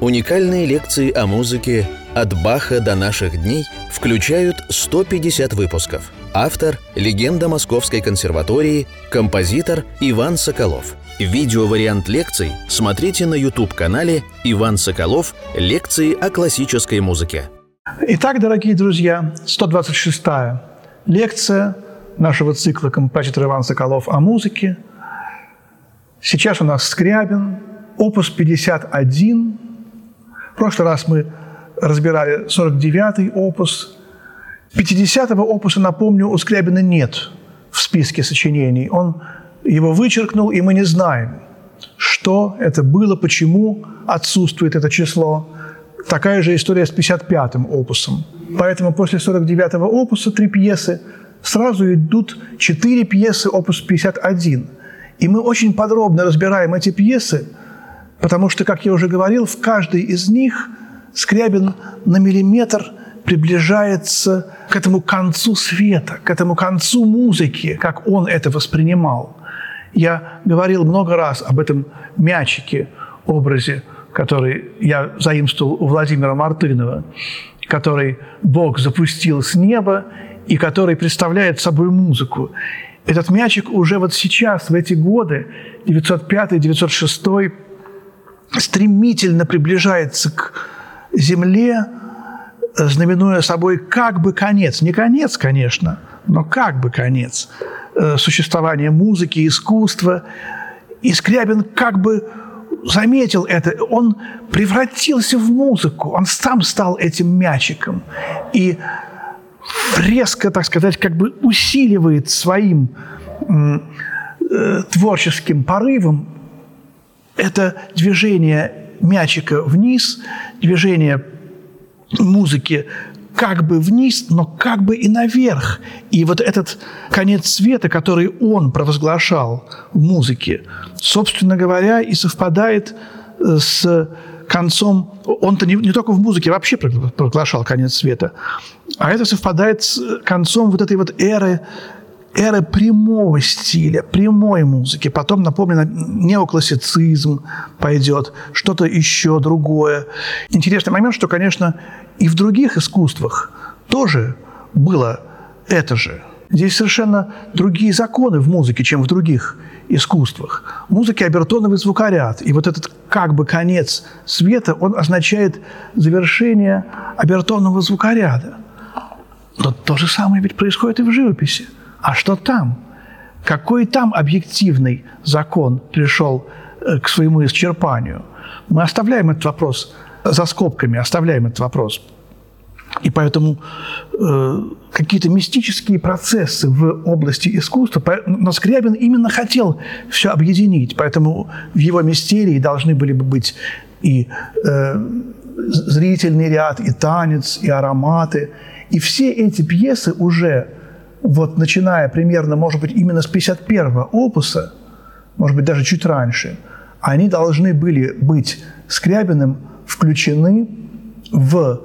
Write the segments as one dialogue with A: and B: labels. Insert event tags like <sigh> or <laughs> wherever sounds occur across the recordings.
A: Уникальные лекции о музыке «От Баха до наших дней» включают 150 выпусков. Автор – легенда Московской консерватории, композитор Иван Соколов. Видеовариант лекций смотрите на YouTube-канале «Иван Соколов. Лекции о классической музыке».
B: Итак, дорогие друзья, 126-я лекция нашего цикла композитор Иван Соколов о музыке. Сейчас у нас Скрябин, опус 51. В прошлый раз мы разбирали 49-й опус. 50-го опуса, напомню, у Скрябина нет в списке сочинений. Он его вычеркнул, и мы не знаем, что это было, почему отсутствует это число. Такая же история с 55-м опусом. Поэтому после 49-го опуса три пьесы сразу идут четыре пьесы опус 51. И мы очень подробно разбираем эти пьесы, потому что, как я уже говорил, в каждой из них Скрябин на миллиметр приближается к этому концу света, к этому концу музыки, как он это воспринимал. Я говорил много раз об этом мячике, образе, который я заимствовал у Владимира Мартынова, который Бог запустил с неба и который представляет собой музыку. Этот мячик уже вот сейчас, в эти годы, 905-906, стремительно приближается к Земле, знаменуя собой как бы конец. Не конец, конечно, но как бы конец э, существования музыки, искусства. И Скрябин как бы заметил это. Он превратился в музыку. Он сам стал этим мячиком. И резко, так сказать, как бы усиливает своим э, творческим порывом это движение мячика вниз, движение музыки как бы вниз, но как бы и наверх. И вот этот конец света, который он провозглашал в музыке, собственно говоря, и совпадает э, с концом, он-то не, не только в музыке вообще провозглашал конец света, а это совпадает с концом вот этой вот эры эры прямого стиля, прямой музыки. Потом, напомню, неоклассицизм пойдет, что-то еще другое. Интересный момент, что, конечно, и в других искусствах тоже было это же. Здесь совершенно другие законы в музыке, чем в других искусствах. В музыке обертоновый звукоряд. И вот этот как бы конец света, он означает завершение обертонного звукоряда. Но то же самое ведь происходит и в живописи. А что там? Какой там объективный закон пришел э, к своему исчерпанию? Мы оставляем этот вопрос за скобками, оставляем этот вопрос. И поэтому э, какие-то мистические процессы в области искусства, но Скрябин именно хотел все объединить, поэтому в его мистерии должны были бы быть и э, зрительный ряд, и танец, и ароматы. И все эти пьесы уже вот начиная примерно, может быть, именно с 51-го опуса, может быть, даже чуть раньше, они должны были быть Скрябиным включены в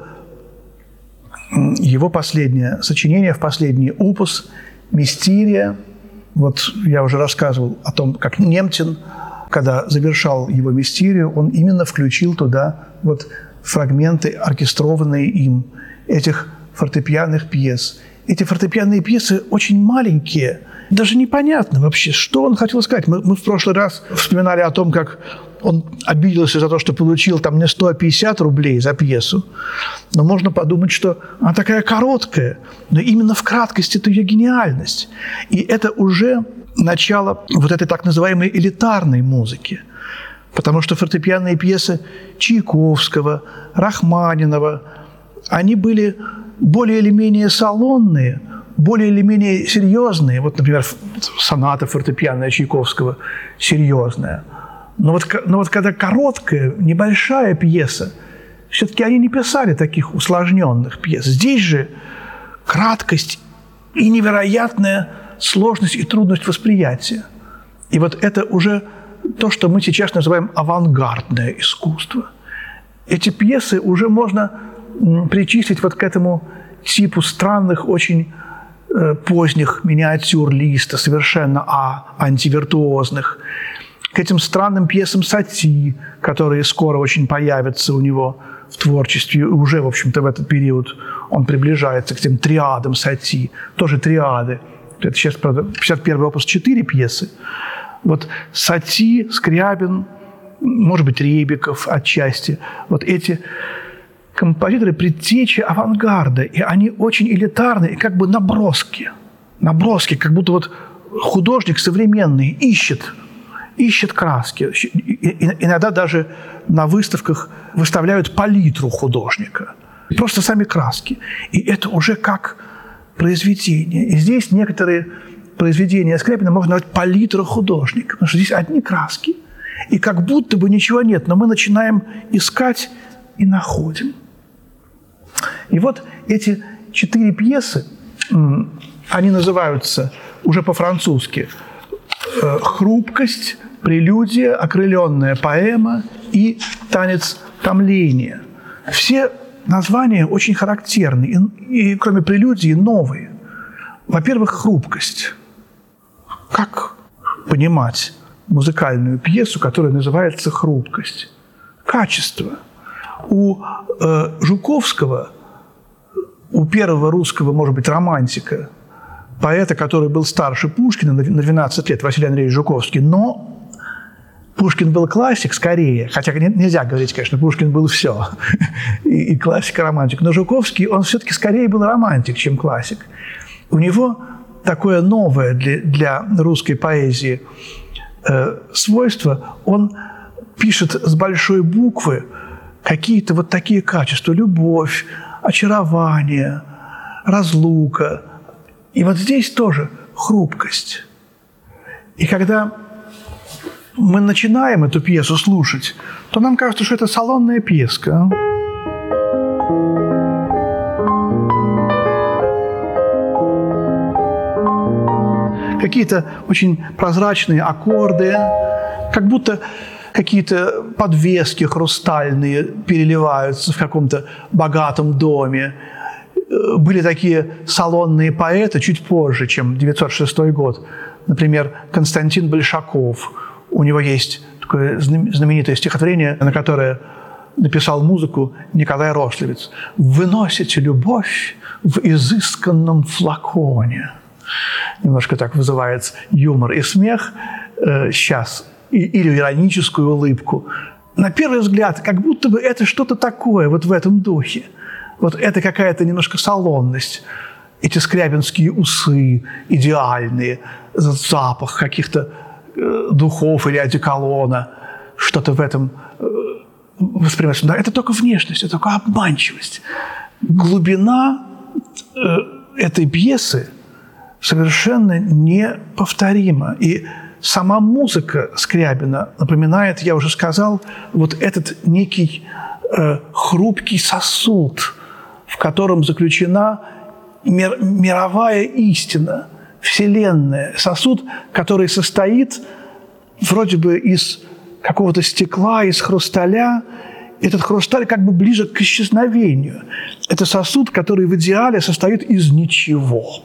B: его последнее сочинение, в последний опус «Мистерия». Вот я уже рассказывал о том, как Немтин, когда завершал его «Мистерию», он именно включил туда вот фрагменты, оркестрованные им, этих фортепианных пьес – эти фортепианные пьесы очень маленькие. Даже непонятно вообще, что он хотел сказать. Мы, мы в прошлый раз вспоминали о том, как он обиделся за то, что получил там не 150 рублей за пьесу. Но можно подумать, что она такая короткая. Но именно в краткости это ее гениальность. И это уже начало вот этой так называемой элитарной музыки. Потому что фортепианные пьесы Чайковского, Рахманинова, они были более или менее салонные, более или менее серьезные. Вот, например, соната фортепианная Чайковского серьезная. Но вот, но вот когда короткая, небольшая пьеса, все-таки они не писали таких усложненных пьес. Здесь же краткость и невероятная сложность и трудность восприятия. И вот это уже то, что мы сейчас называем авангардное искусство. Эти пьесы уже можно причислить вот к этому типу странных, очень э, поздних миниатюр Листа, совершенно а, антивиртуозных, к этим странным пьесам Сати, которые скоро очень появятся у него в творчестве. Уже, в общем-то, в этот период он приближается к тем триадам сати, тоже триады. Это сейчас, правда, 51 опус 4 пьесы. Вот Сати, Скрябин, может быть, Ребиков отчасти. Вот эти композиторы предтечи авангарда, и они очень элитарные, и как бы наброски. Наброски, как будто вот художник современный ищет, ищет краски. Иногда даже на выставках выставляют палитру художника. Просто сами краски. И это уже как произведение. И здесь некоторые произведения Скрябина можно назвать палитра художника, потому что здесь одни краски. И как будто бы ничего нет, но мы начинаем искать и находим. И вот эти четыре пьесы, они называются уже по-французски э, «Хрупкость», «Прелюдия», «Окрыленная поэма» и «Танец томления». Все названия очень характерны, и, и кроме прелюдии новые. Во-первых, хрупкость. Как понимать музыкальную пьесу, которая называется «Хрупкость»? Качество. У э, Жуковского, у первого русского, может быть, романтика, поэта, который был старше Пушкина на 12 лет, Василий Андреевич Жуковский, но Пушкин был классик скорее, хотя нельзя говорить, конечно, Пушкин был все, <laughs> и, и классик, и романтик. Но Жуковский, он все-таки скорее был романтик, чем классик. У него такое новое для, для русской поэзии э, свойство, он пишет с большой буквы какие-то вот такие качества, любовь, очарование, разлука. И вот здесь тоже хрупкость. И когда мы начинаем эту пьесу слушать, то нам кажется, что это салонная пьеска. Какие-то очень прозрачные аккорды, как будто какие-то подвески хрустальные переливаются в каком-то богатом доме. Были такие салонные поэты чуть позже, чем 906 год. Например, Константин Большаков – у него есть такое знаменитое стихотворение, на которое написал музыку Николай Рослевец. «Выносите любовь в изысканном флаконе». Немножко так вызывает юмор и смех э, сейчас, или ироническую улыбку. На первый взгляд, как будто бы это что-то такое вот в этом духе. Вот это какая-то немножко салонность. Эти скрябинские усы идеальные, запах каких-то Э, духов или одеколона, что-то в этом э, воспринимается. Да, это только внешность, это только обманчивость. Глубина э, этой пьесы совершенно неповторима. И сама музыка Скрябина напоминает, я уже сказал, вот этот некий э, хрупкий сосуд, в котором заключена мир, мировая истина – Вселенная, сосуд, который состоит вроде бы из какого-то стекла, из хрусталя. Этот хрусталь как бы ближе к исчезновению. Это сосуд, который в идеале состоит из ничего.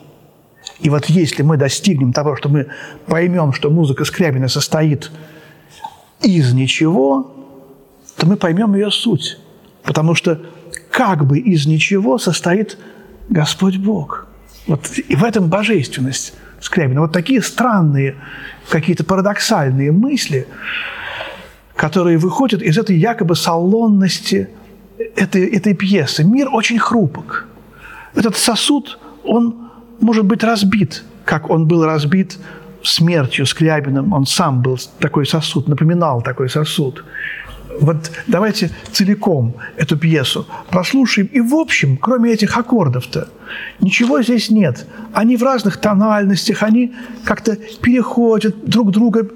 B: И вот если мы достигнем того, что мы поймем, что музыка Скрябина состоит из ничего, то мы поймем ее суть. Потому что как бы из ничего состоит Господь Бог – вот и в этом божественность Скрябина. Вот такие странные, какие-то парадоксальные мысли, которые выходят из этой якобы салонности этой, этой пьесы. Мир очень хрупок. Этот сосуд, он может быть разбит, как он был разбит смертью Скрябиным. Он сам был такой сосуд, напоминал такой сосуд. Вот давайте целиком эту пьесу прослушаем. И в общем, кроме этих аккордов-то, ничего здесь нет. Они в разных тональностях, они как-то переходят друг друга,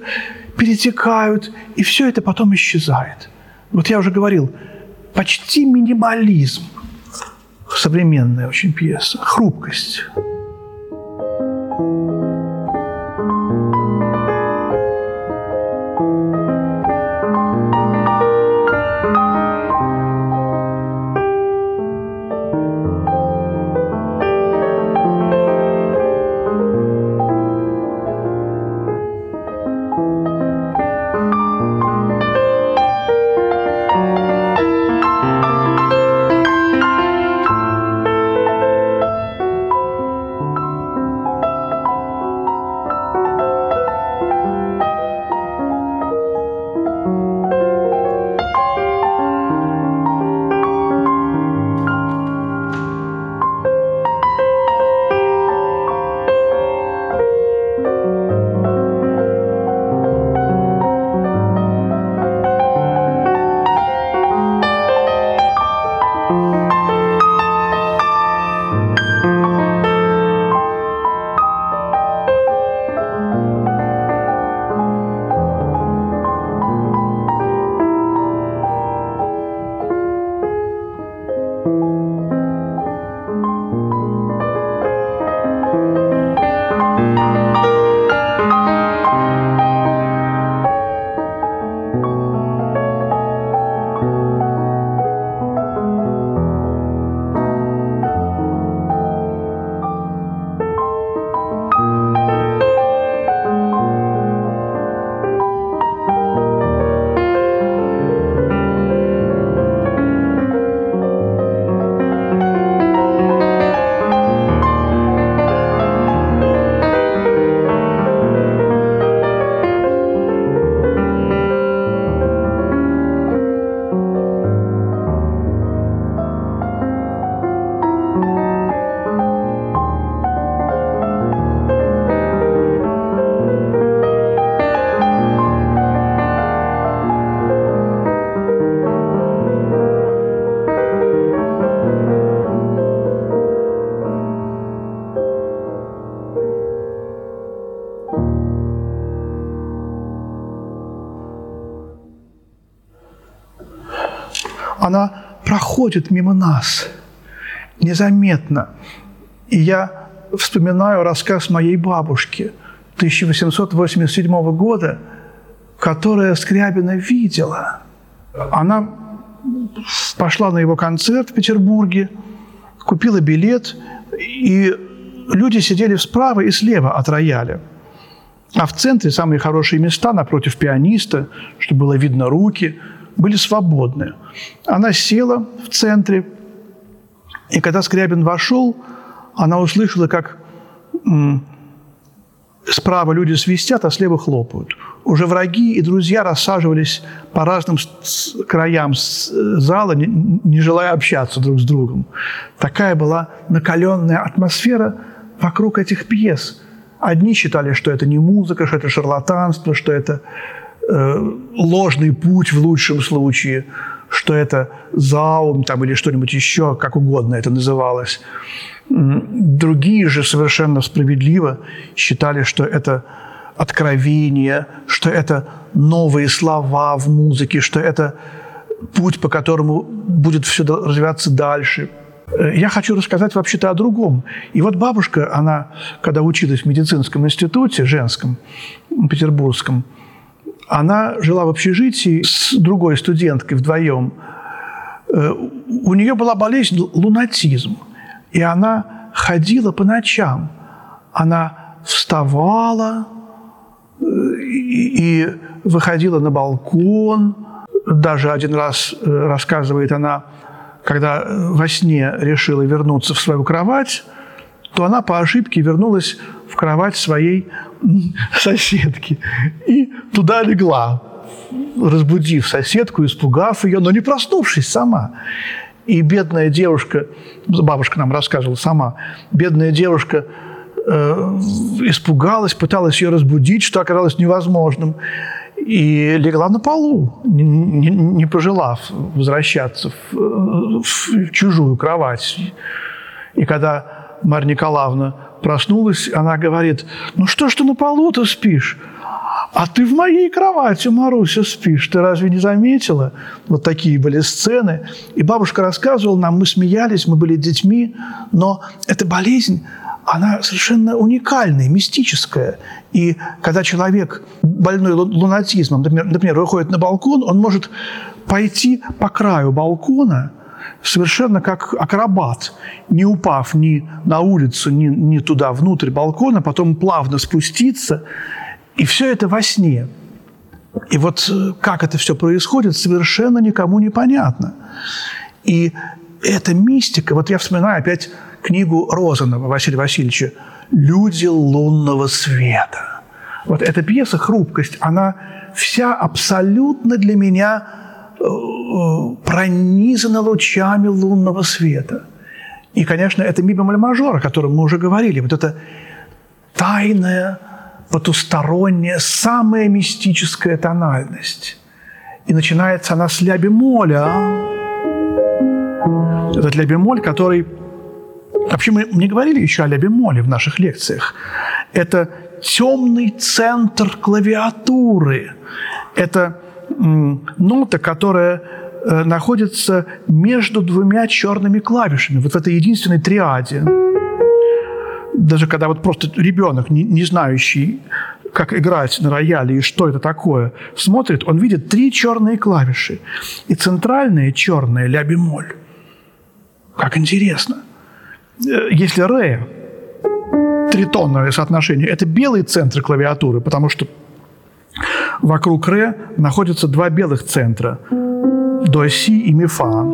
B: перетекают, и все это потом исчезает. Вот я уже говорил, почти минимализм. Современная очень пьеса. Хрупкость. Проходит мимо нас незаметно. И я вспоминаю рассказ моей бабушки 1887 года, которая Скрябина видела. Она пошла на его концерт в Петербурге, купила билет, и люди сидели справа и слева от рояля. А в центре самые хорошие места напротив пианиста, чтобы было видно руки – были свободны. Она села в центре, и когда Скрябин вошел, она услышала, как справа люди свистят, а слева хлопают. Уже враги и друзья рассаживались по разным краям зала, не, желая общаться друг с другом. Такая была накаленная атмосфера вокруг этих пьес. Одни считали, что это не музыка, что это шарлатанство, что это Э, ложный путь в лучшем случае, что это заум там, или что-нибудь еще, как угодно это называлось. Другие же совершенно справедливо считали, что это откровение, что это новые слова в музыке, что это путь, по которому будет все развиваться дальше. Э, я хочу рассказать вообще-то о другом. И вот бабушка, она, когда училась в медицинском институте женском, петербургском, она жила в общежитии с другой студенткой вдвоем. Э, у нее была болезнь лунатизм, и она ходила по ночам. Она вставала э, и выходила на балкон. Даже один раз, э, рассказывает она, когда во сне решила вернуться в свою кровать, то она по ошибке вернулась в кровать своей соседки и туда легла, разбудив соседку, испугав ее, но не проснувшись сама. И бедная девушка, бабушка нам рассказывала сама, бедная девушка э, испугалась, пыталась ее разбудить, что оказалось невозможным, и легла на полу, не, не, не пожелав возвращаться в, в чужую кровать. И когда Марья Николаевна проснулась, она говорит, ну что ж ты на полу-то спишь? А ты в моей кровати, Маруся, спишь. Ты разве не заметила? Вот такие были сцены. И бабушка рассказывала нам, мы смеялись, мы были детьми, но эта болезнь, она совершенно уникальная, мистическая. И когда человек, больной лунатизмом, например, выходит на балкон, он может пойти по краю балкона – совершенно как акробат, не упав ни на улицу, ни, ни туда, внутрь балкона, потом плавно спуститься. И все это во сне. И вот э, как это все происходит, совершенно никому не понятно. И эта мистика, вот я вспоминаю опять книгу Розанова Василия Васильевича «Люди лунного света». Вот эта пьеса «Хрупкость», она вся абсолютно для меня пронизана лучами лунного света. И, конечно, это ми бемоль мажор, о котором мы уже говорили. Вот это тайная, потусторонняя, самая мистическая тональность. И начинается она с ля бемоля. Этот ля бемоль, который... Вообще мы не говорили еще о ля бемоле в наших лекциях. Это темный центр клавиатуры. Это нота, которая э, находится между двумя черными клавишами, вот в этой единственной триаде. Даже когда вот просто ребенок, не, не знающий, как играть на рояле и что это такое, смотрит, он видит три черные клавиши. И центральная черная ля бемоль. Как интересно. Э, если ре, тритонное соотношение, это белый центр клавиатуры, потому что вокруг ре находятся два белых центра – до си и ми фа.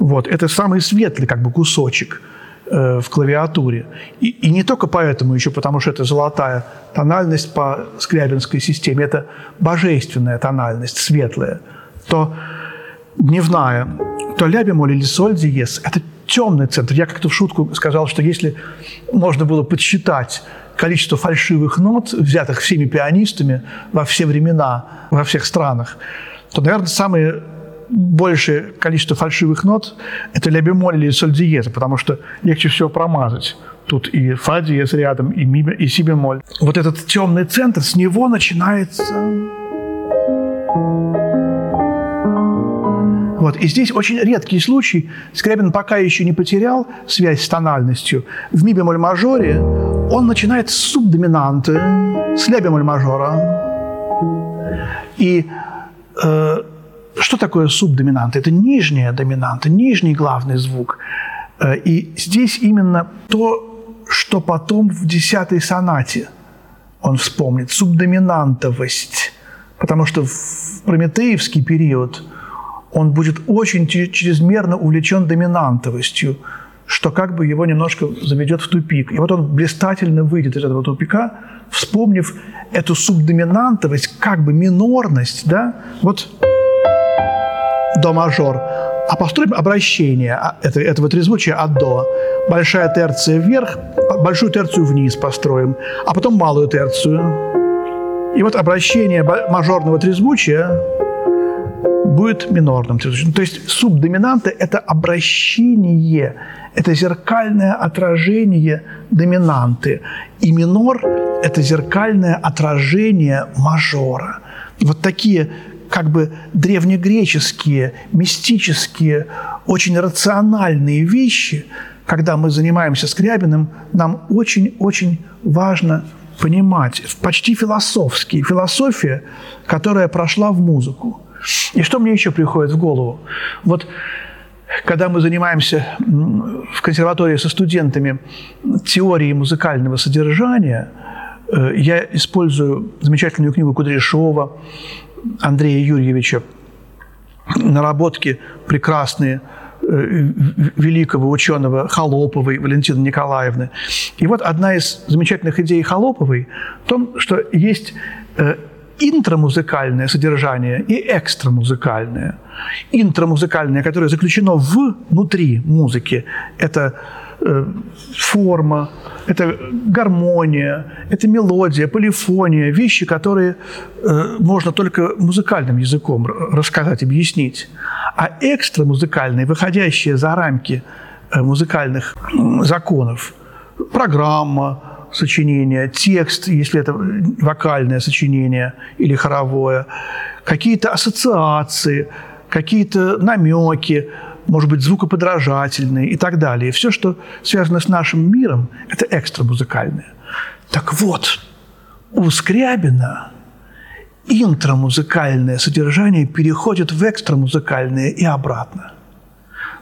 B: Вот, это самый светлый как бы кусочек э, в клавиатуре. И, и не только поэтому, еще потому что это золотая тональность по скрябинской системе, это божественная тональность, светлая. То дневная, то ля бемоль или соль диез – это темный центр. Я как-то в шутку сказал, что если можно было подсчитать количество фальшивых нот, взятых всеми пианистами во все времена, во всех странах, то, наверное, самое большее количество фальшивых нот – это ля бемоль или соль диеза, потому что легче всего промазать. Тут и фа диез рядом, и, ми, и си бемоль. Вот этот темный центр, с него начинается... Вот. И здесь очень редкий случай. Скрябин пока еще не потерял связь с тональностью. В ми бемоль мажоре он начинает с субдоминанты, с ля бемоль мажора. И э, что такое субдоминанта? Это нижняя доминанта, нижний главный звук. Э, и здесь именно то, что потом в десятой сонате он вспомнит, субдоминантовость. Потому что в прометеевский период он будет очень чрезмерно увлечен доминантовостью, что как бы его немножко заведет в тупик. И вот он блистательно выйдет из этого тупика, вспомнив эту субдоминантовость, как бы минорность, да, вот до мажор, а построим обращение а, этого трезвучия от до. Большая терция вверх, большую терцию вниз построим, а потом малую терцию. И вот обращение мажорного трезвучия будет минорным трезвучием. То есть субдоминанта – это обращение, это зеркальное отражение доминанты. И минор – это зеркальное отражение мажора. Вот такие как бы древнегреческие, мистические, очень рациональные вещи, когда мы занимаемся Скрябиным, нам очень-очень важно понимать, почти философский, философия, которая прошла в музыку. И что мне еще приходит в голову? Вот когда мы занимаемся в консерватории со студентами теорией музыкального содержания, э, я использую замечательную книгу Кудряшова, Андрея Юрьевича наработки прекрасные э, великого ученого Холоповой Валентины Николаевны. И вот одна из замечательных идей Холоповой в том, что есть э, интрамузыкальное содержание и экстрамузыкальное. Интрамузыкальное, которое заключено внутри музыки, это э, форма, это гармония, это мелодия, полифония, вещи, которые э, можно только музыкальным языком рассказать, объяснить. А экстрамузыкальные, выходящие за рамки э, музыкальных законов, программа, сочинение, текст, если это вокальное сочинение или хоровое, какие-то ассоциации, какие-то намеки, может быть, звукоподражательные и так далее. Все, что связано с нашим миром, это экстрамузыкальное. Так вот, у Скрябина интрамузыкальное содержание переходит в экстрамузыкальное и обратно.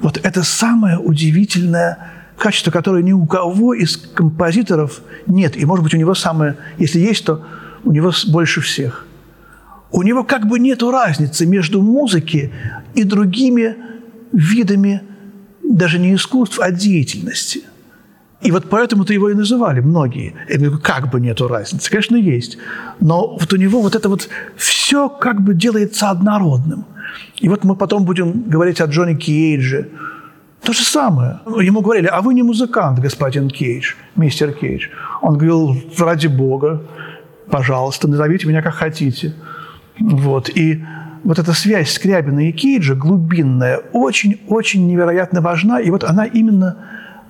B: Вот это самое удивительное качество, которое ни у кого из композиторов нет. И, может быть, у него самое, если есть, то у него больше всех. У него как бы нет разницы между музыкой и другими видами даже не искусств, а деятельности. И вот поэтому-то его и называли многие. Как бы нету разницы. Конечно, есть. Но вот у него вот это вот все как бы делается однородным. И вот мы потом будем говорить о Джонни Кейдже, то же самое. Ему говорили, а вы не музыкант, господин Кейдж, мистер Кейдж. Он говорил, ради бога, пожалуйста, назовите меня как хотите. Вот. И вот эта связь Скрябина и Кейджа, глубинная, очень-очень невероятно важна. И вот она именно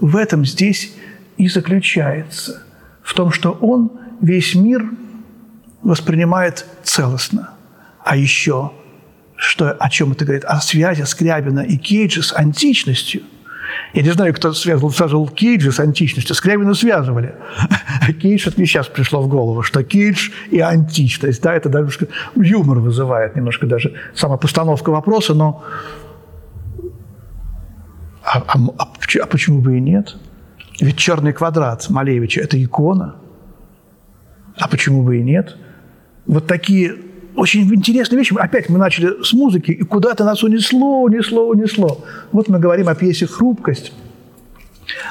B: в этом здесь и заключается. В том, что он весь мир воспринимает целостно. А еще что, о чем это говорит? О связи Скрябина и Кейджа с античностью. Я не знаю, кто связывал, связывал Кейджа с античностью. Скрябина связывали. А Кейдж, это мне сейчас пришло в голову, что Кейдж и античность. Да, это даже юмор вызывает немножко даже сама постановка вопроса, но а, а, а, а почему бы и нет? Ведь черный квадрат Малевича – это икона. А почему бы и нет? Вот такие очень интересные вещи. Опять мы начали с музыки, и куда-то нас унесло, унесло, унесло. Вот мы говорим о пьесе «Хрупкость».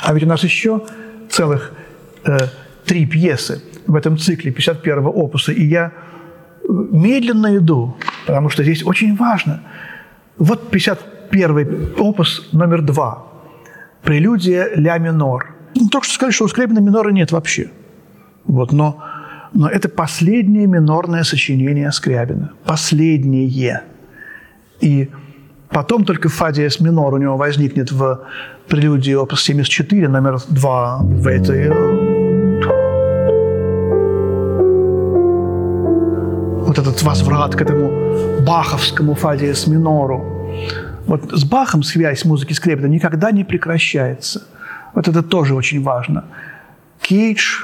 B: А ведь у нас еще целых э, три пьесы в этом цикле 51-го опуса. И я э, медленно иду, потому что здесь очень важно. Вот 51-й опус номер два. Прелюдия ля минор. Ну, только что сказать, что у Скрябина минора нет вообще. Вот, но но это последнее минорное сочинение Скрябина. Последнее. И потом только фа диез минор у него возникнет в прелюдии опус 74, номер 2 в этой вот этот возврат к этому баховскому фа диез минору. Вот с Бахом связь музыки Скрябина никогда не прекращается. Вот это тоже очень важно. Кейдж,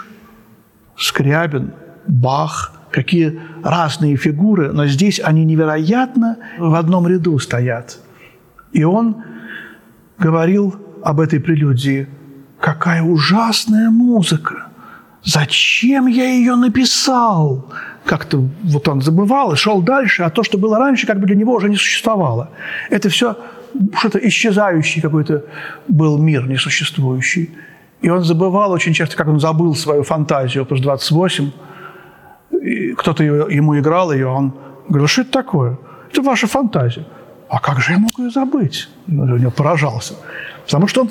B: Скрябин, Бах, какие разные фигуры, но здесь они невероятно в одном ряду стоят. И он говорил об этой прелюдии, какая ужасная музыка, зачем я ее написал? Как-то вот он забывал и шел дальше, а то, что было раньше, как бы для него уже не существовало. Это все что-то исчезающий какой-то был мир несуществующий. И он забывал очень часто, как он забыл свою фантазию, опус 28, кто-то ему играл ее, он говорил, что это такое? Это ваша фантазия. А как же я мог ее забыть? Ну, у него поражался. Потому что он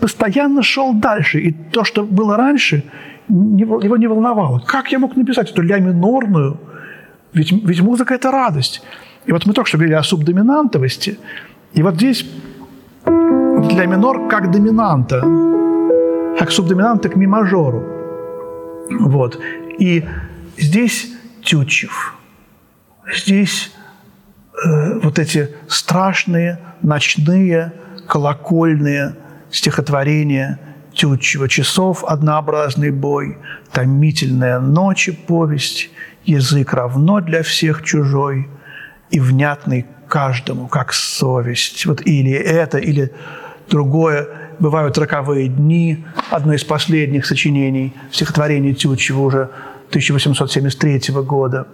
B: постоянно шел дальше. И то, что было раньше, его не волновало. Как я мог написать эту ля минорную? Ведь, ведь музыка – это радость. И вот мы только что говорили о субдоминантовости. И вот здесь для минор как доминанта, как субдоминанта к ми мажору. Вот. И Здесь Тютчев, здесь э, вот эти страшные ночные колокольные стихотворения Тютчева «Часов однообразный бой», «Томительная ночи повесть», «Язык равно для всех чужой» и внятный каждому, как совесть. Вот или это, или другое. Бывают роковые дни. Одно из последних сочинений стихотворений Тютчева уже 1873 года.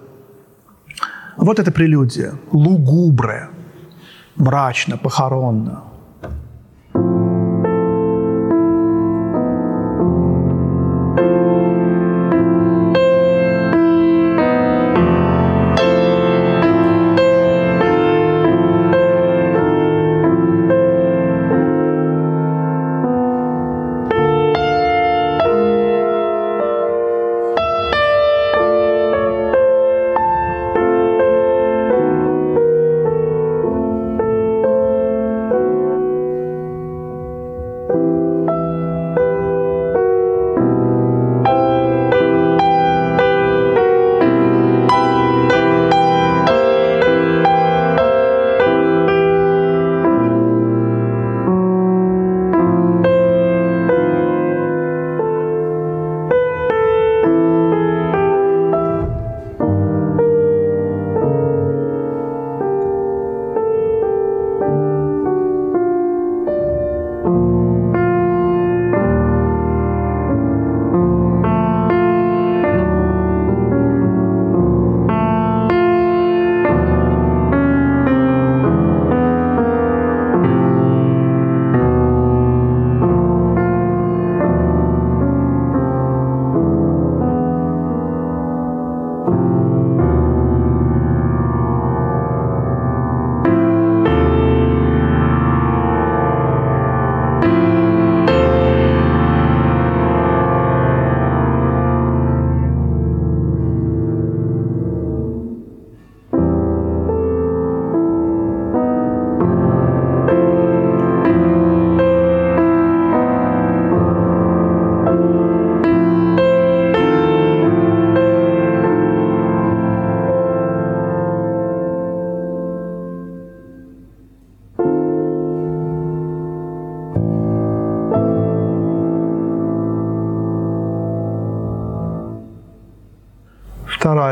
B: Вот эта прелюдия, лугубре, мрачно, похоронно.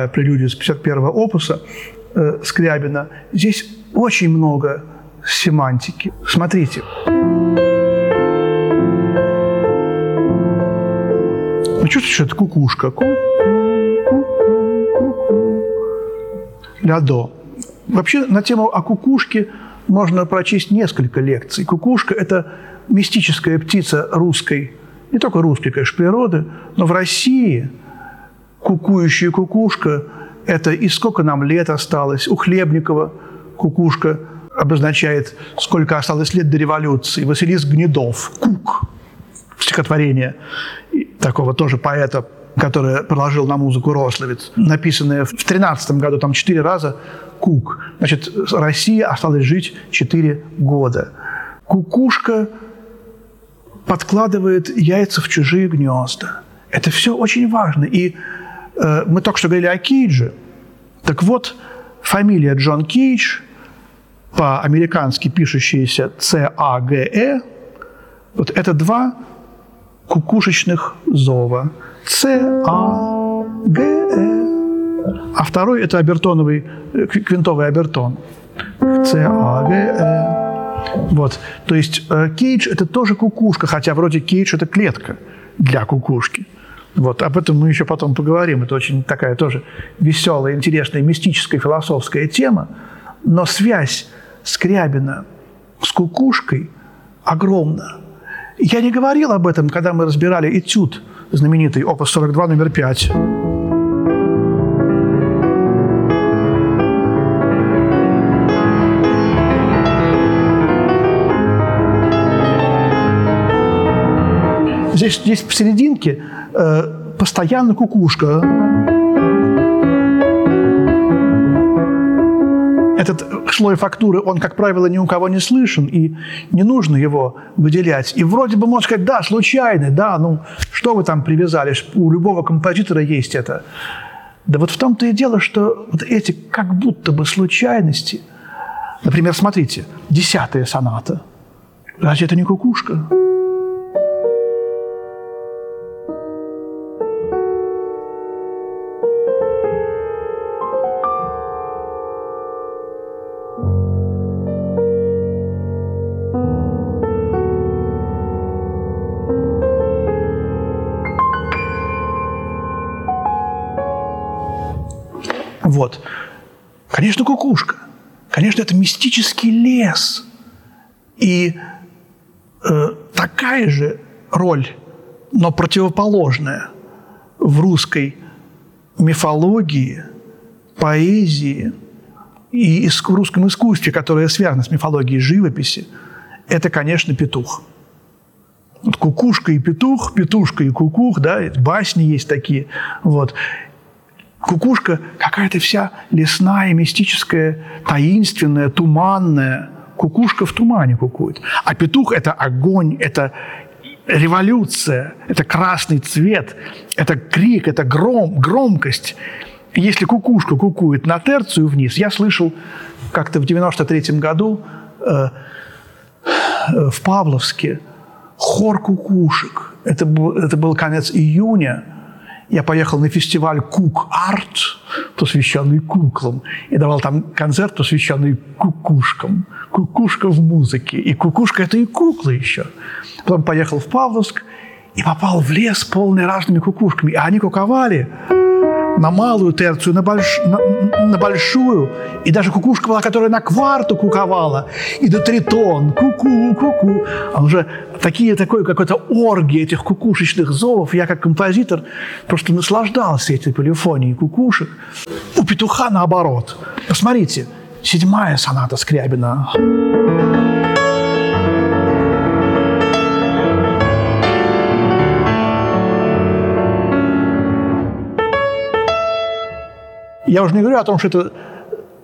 B: Вторая прелюдия с 51-го опуса э, Скрябина. Здесь очень много семантики. Смотрите. Вы чувствуете, что это кукушка? Ку Ля до. Вообще на тему о кукушке можно прочесть несколько лекций. Кукушка – это мистическая птица русской, не только русской, конечно, природы, но в России кукующая кукушка – это и сколько нам лет осталось. У Хлебникова кукушка обозначает, сколько осталось лет до революции. Василис Гнедов – кук, стихотворение такого тоже поэта, который проложил на музыку Рословец, написанное в 13 году, там четыре раза Кук. Значит, Россия осталась жить четыре года. Кукушка подкладывает яйца в чужие гнезда. Это все очень важно. И мы только что говорили о Кейдже. Так вот, фамилия Джон Кейдж, по-американски пишущаяся С-А-Г-Э, вот это два кукушечных зова. С-А-Г-Э. А второй – это обертоновый, э, квинтовый обертон. С-А-Г-Э. Вот. То есть э, кейдж – это тоже кукушка, хотя вроде кейдж – это клетка для кукушки. Вот, об этом мы еще потом поговорим. Это очень такая тоже веселая, интересная, мистическая, философская тема. Но связь Скрябина с кукушкой огромна. Я не говорил об этом, когда мы разбирали этюд знаменитый, опус 42, номер 5. Здесь, здесь в серединке э, постоянно кукушка. Этот слой фактуры, он, как правило, ни у кого не слышен, и не нужно его выделять. И вроде бы можно сказать, да, случайный, да, ну, что вы там привязали, у любого композитора есть это. Да вот в том-то и дело, что вот эти как будто бы случайности, например, смотрите, десятая соната, разве это не кукушка? Вот. Конечно, кукушка. Конечно, это мистический лес. И э, такая же роль, но противоположная в русской мифологии, поэзии и в русском искусстве, которое связано с мифологией живописи, это, конечно, петух. Вот кукушка и петух, петушка и кукух, да, басни есть такие. Вот. Кукушка какая-то вся лесная, мистическая, таинственная, туманная. Кукушка в тумане кукует. А петух – это огонь, это революция, это красный цвет, это крик, это гром, громкость. Если кукушка кукует на терцию вниз, я слышал как-то в 93 году э, в Павловске хор кукушек. Это был, это был конец июня – я поехал на фестиваль Кук Арт, посвященный куклам, и давал там концерт, посвященный кукушкам. Кукушка в музыке. И кукушка – это и кукла еще. Потом поехал в Павловск и попал в лес, полный разными кукушками. И они куковали на малую терцию, на, больш... на, на большую. И даже кукушка была, которая на кварту куковала. И до тритон. Ку-ку, ку-ку. А уже такие, такой какой-то оргии этих кукушечных зовов. Я как композитор просто наслаждался этой полифонией кукушек. У петуха наоборот. Посмотрите, седьмая соната Скрябина. Я уже не говорю о том, что это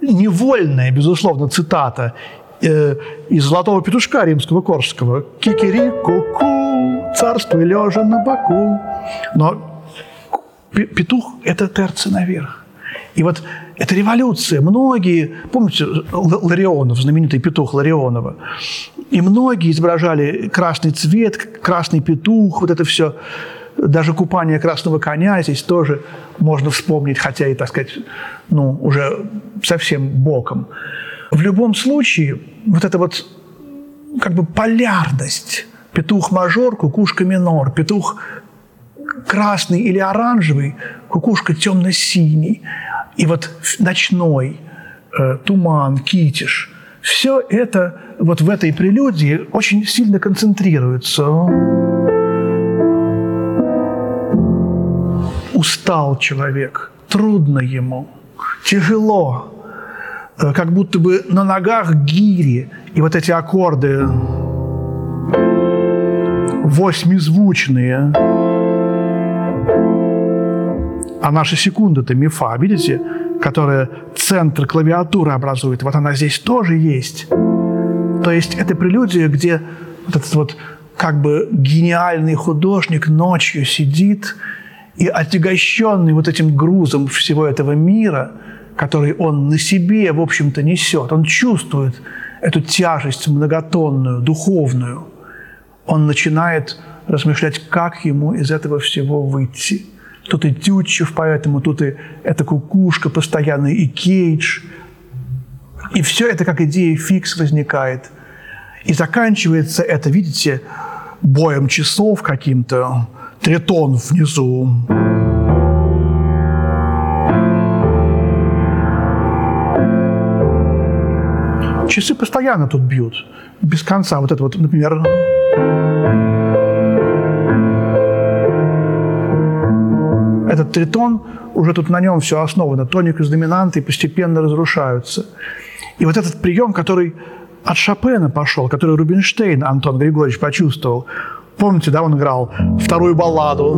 B: невольная, безусловно, цитата э, из «Золотого петушка» римского Корского. «Кикири, ку-ку, царство лежа на боку». Но петух – это терцы наверх. И вот эта революция, многие, помните Ларионов, знаменитый петух Ларионова, и многие изображали красный цвет, красный петух, вот это все. Даже купание красного коня здесь тоже можно вспомнить, хотя и, так сказать, ну, уже совсем боком. В любом случае, вот эта вот как бы полярность, петух мажор, кукушка минор, петух красный или оранжевый, кукушка темно-синий, и вот ночной, э, туман, китиш, все это вот в этой прелюдии очень сильно концентрируется. Устал человек, трудно ему, тяжело, э, как будто бы на ногах гири, и вот эти аккорды восьмизвучные, а наша секунда-то мифа, видите, которая центр клавиатуры образует, вот она здесь тоже есть. То есть это прелюдия, где вот этот вот как бы гениальный художник ночью сидит и отягощенный вот этим грузом всего этого мира, который он на себе, в общем-то, несет, он чувствует эту тяжесть многотонную, духовную, он начинает размышлять, как ему из этого всего выйти – Тут и Тютчев, поэтому тут и эта кукушка постоянно, и Кейдж. И все это как идея фикс возникает. И заканчивается это, видите, боем часов каким-то, тритон внизу. Часы постоянно тут бьют, без конца. Вот это вот, например, этот тритон, уже тут на нем все основано, тоник и доминанты постепенно разрушаются. И вот этот прием, который от Шопена пошел, который Рубинштейн Антон Григорьевич почувствовал. Помните, да, он играл вторую балладу.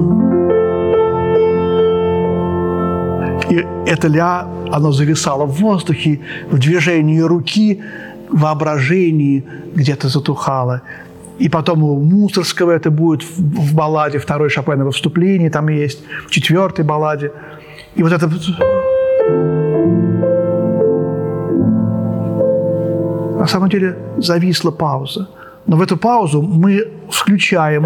B: И это ля, оно зависало в воздухе, в движении руки, в воображении где-то затухало. И потом у Мусорского это будет в, в балладе, второй Шопеново вступление там есть, в четвертой балладе. И вот это... На самом деле зависла пауза. Но в эту паузу мы включаем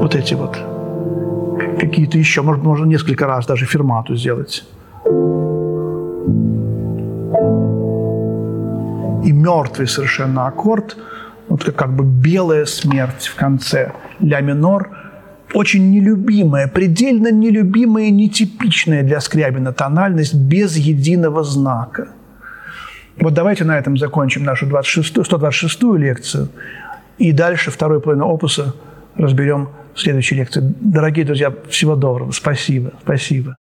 B: вот эти вот какие-то еще, может, можно несколько раз даже фермату сделать и мертвый совершенно аккорд, вот как бы белая смерть в конце, ля минор, очень нелюбимая, предельно нелюбимая, нетипичная для Скрябина тональность без единого знака. Вот давайте на этом закончим нашу 26, 126-ю лекцию, и дальше второй половину опуса разберем в следующей лекции. Дорогие друзья, всего доброго. Спасибо. Спасибо.